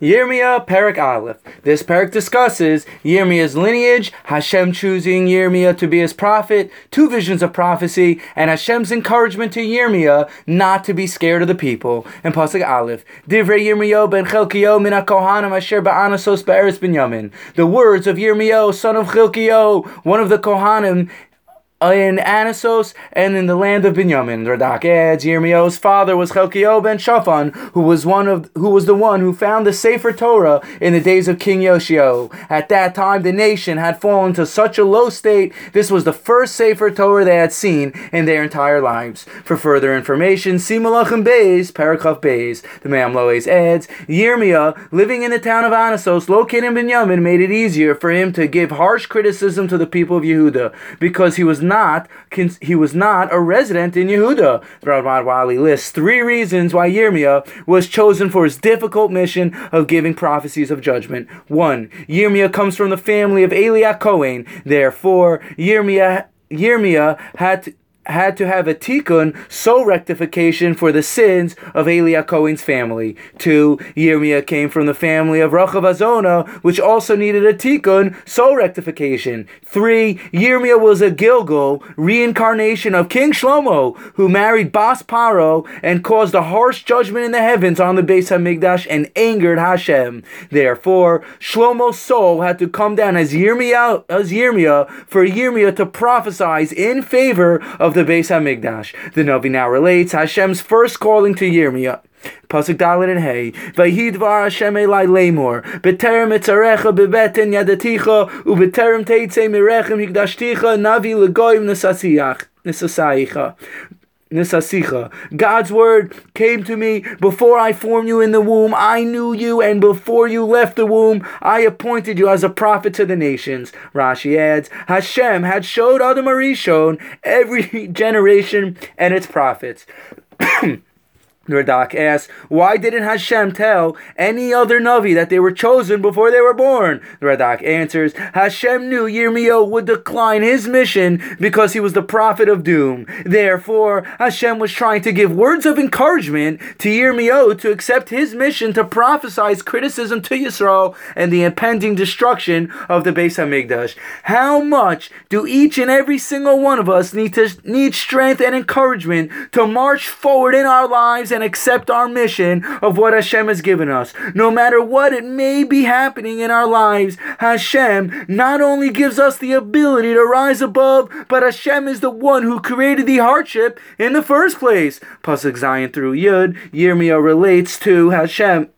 Yirmiyah Perek Aleph. This perek discusses Yirmiyah's lineage, Hashem choosing Yirmiyah to be his prophet, two visions of prophecy, and Hashem's encouragement to Yirmiyah not to be scared of the people. And Pasuk Aleph. Divrei Yirmiyah ben Chelkiyo min Kohanim asher ba'anasos be'eretz binyamin. The words of Yirmiyah, son of Chelkiyo, one of the Kohanim in Anasos and in the land of Binyamin. Radak adds, Yirmiyahu's father was Chelkiah ben Shaphan, who was one of who was the one who found the Sefer Torah in the days of King Yoshio. At that time, the nation had fallen to such a low state. This was the first Sefer Torah they had seen in their entire lives. For further information, see Malachim Bays, Parakov Bays. The Mamloes adds, Yirmiyah, living in the town of Anasos, located in Binyamin, made it easier for him to give harsh criticism to the people of Yehuda because he was not not he was not a resident in Yehuda. Ramad Wali lists three reasons why Yirmiyah was chosen for his difficult mission of giving prophecies of judgment. One, Yirmiyah comes from the family of Eli HaKohen. Therefore, Yirmiyah Yirmiyah had had to have a tikkun, soul rectification for the sins of Eli HaKohen's family. Two, Yirmiyah came from the family of Rachav HaZonah, which also needed a tikkun, soul rectification. Three, Yirmiyah was a gilgul, reincarnation of King Shlomo, who married Bas Paro and caused a harsh judgment in the heavens on the Beis Hamikdash and angered Hashem. Therefore, Shlomo's soul had to come down as Yirmiyah, as for Yirmiyah to prophesize in favor of the Beis Hamikdash. The Navi now relates Hashem's first calling to Yirmiyah. Pasuk Daled and Hey. Vayhidvar Hashem Elai Lemor. Beterem etzarecha bebeten yadaticha ubeterem teitze mirechem higdashticha navi legoyim nesasiach nesasaicha. Nisasicha. God's word came to me before I formed you in the womb. I knew you, and before you left the womb, I appointed you as a prophet to the nations. Rashi adds, Hashem had showed Adam HaRishon every generation and its prophets. Radak asks, why didn't Hashem tell any other Navi that they were chosen before they were born? Radak answers, Hashem knew Yirmiyahu would decline his mission because he was the prophet of doom. Therefore, Hashem was trying to give words of encouragement to Yirmiyahu to accept his mission to prophesy criticism to Yisrael and the impending destruction of the Beis Hamikdash. How much do each and every single one of us need to need strength and encouragement to march forward in our lives and accept our mission of what Hashem has given us. No matter what it may be happening in our lives, Hashem not only gives us the ability to rise above, but Hashem is the one who created the hardship in the first place. Pasuk Zayin through Yud, Yirmiyah relates to Hashem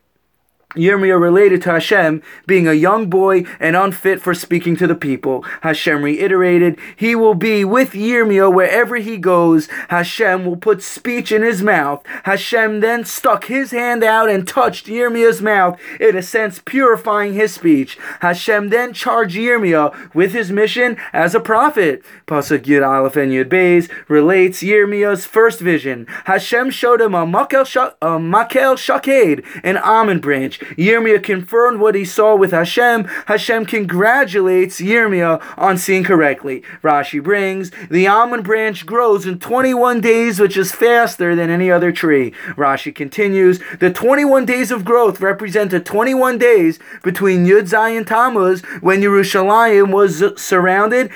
Yirmiyah related to Hashem being a young boy and unfit for speaking to the people. Hashem reiterated, He will be with Yirmiyah wherever he goes. Hashem will put speech in his mouth. Hashem then stuck his hand out and touched Yirmiyah's mouth, in a sense purifying his speech. Hashem then charged Yirmiyah with his mission as a prophet. Pasuk Yud Aleph and Yud Beis relates Yirmiyah's first vision. Hashem showed him a makel, a makel shaked, an almond branch. Yirmiyah confirmed what he saw with Hashem. Hashem congratulates Yirmiyah on seeing correctly. Rashi brings, the almond branch grows in 21 days, which is faster than any other tree. Rashi continues, the 21 days of growth represent the 21 days between Yud Zayin Tammuz, when Yerushalayim was surrounded,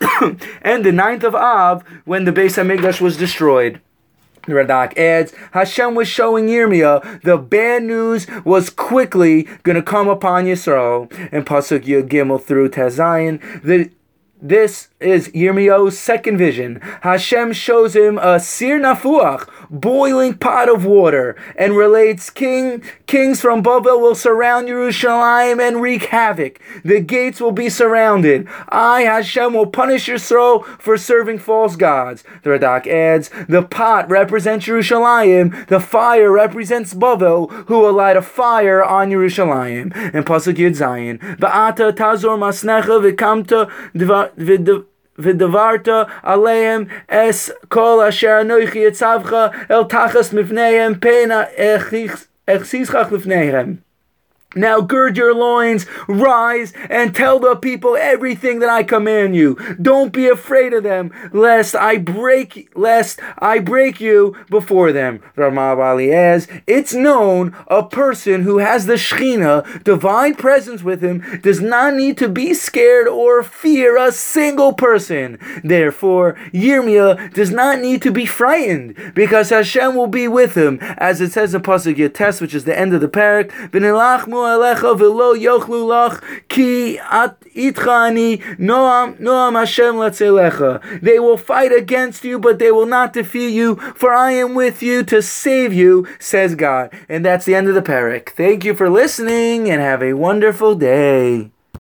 and the ninth of Av, when the Beis Hamikdash was destroyed. Radak adds, Hashem was showing Yirmiyah the bad news was quickly going to come upon Yisrael. And Pasuk Yud Gimel through Tazayin, the this is Yirmiyahu's second vision. Hashem shows him a sir nafuach, boiling pot of water, and relates king kings from Babel will surround Jerusalem and wreak havoc. The gates will be surrounded. I, Hashem, will punish Yisrael for serving false gods. The Radak adds, the pot represents Jerusalem, the fire represents Babel, who will light a fire on Jerusalem. And Pasuk Yud Zayin, Ba'ata tazor masnecha v'kamta ודברת עליהם אס כל אשר אנוכי אצבך אל תחס מפניהם פן אכסיסך לפניהם. Now gird your loins, rise, and tell the people everything that I command you. Don't be afraid of them, lest I break lest I break you before them. Ramav Aliez, it's known a person who has the Shechina, divine presence with him, does not need to be scared or fear a single person. Therefore, Yirmiyah does not need to be frightened, because Hashem will be with him, as it says in Pasuk Yates, which is the end of the perek. Alecha v'lo yochlu lach ki at noam noam Hashem latzelecha. They will fight against you, but they will not defeat you, for I am with you to save you, says God. And that's the end of the perek. Thank you for listening, and have a wonderful day.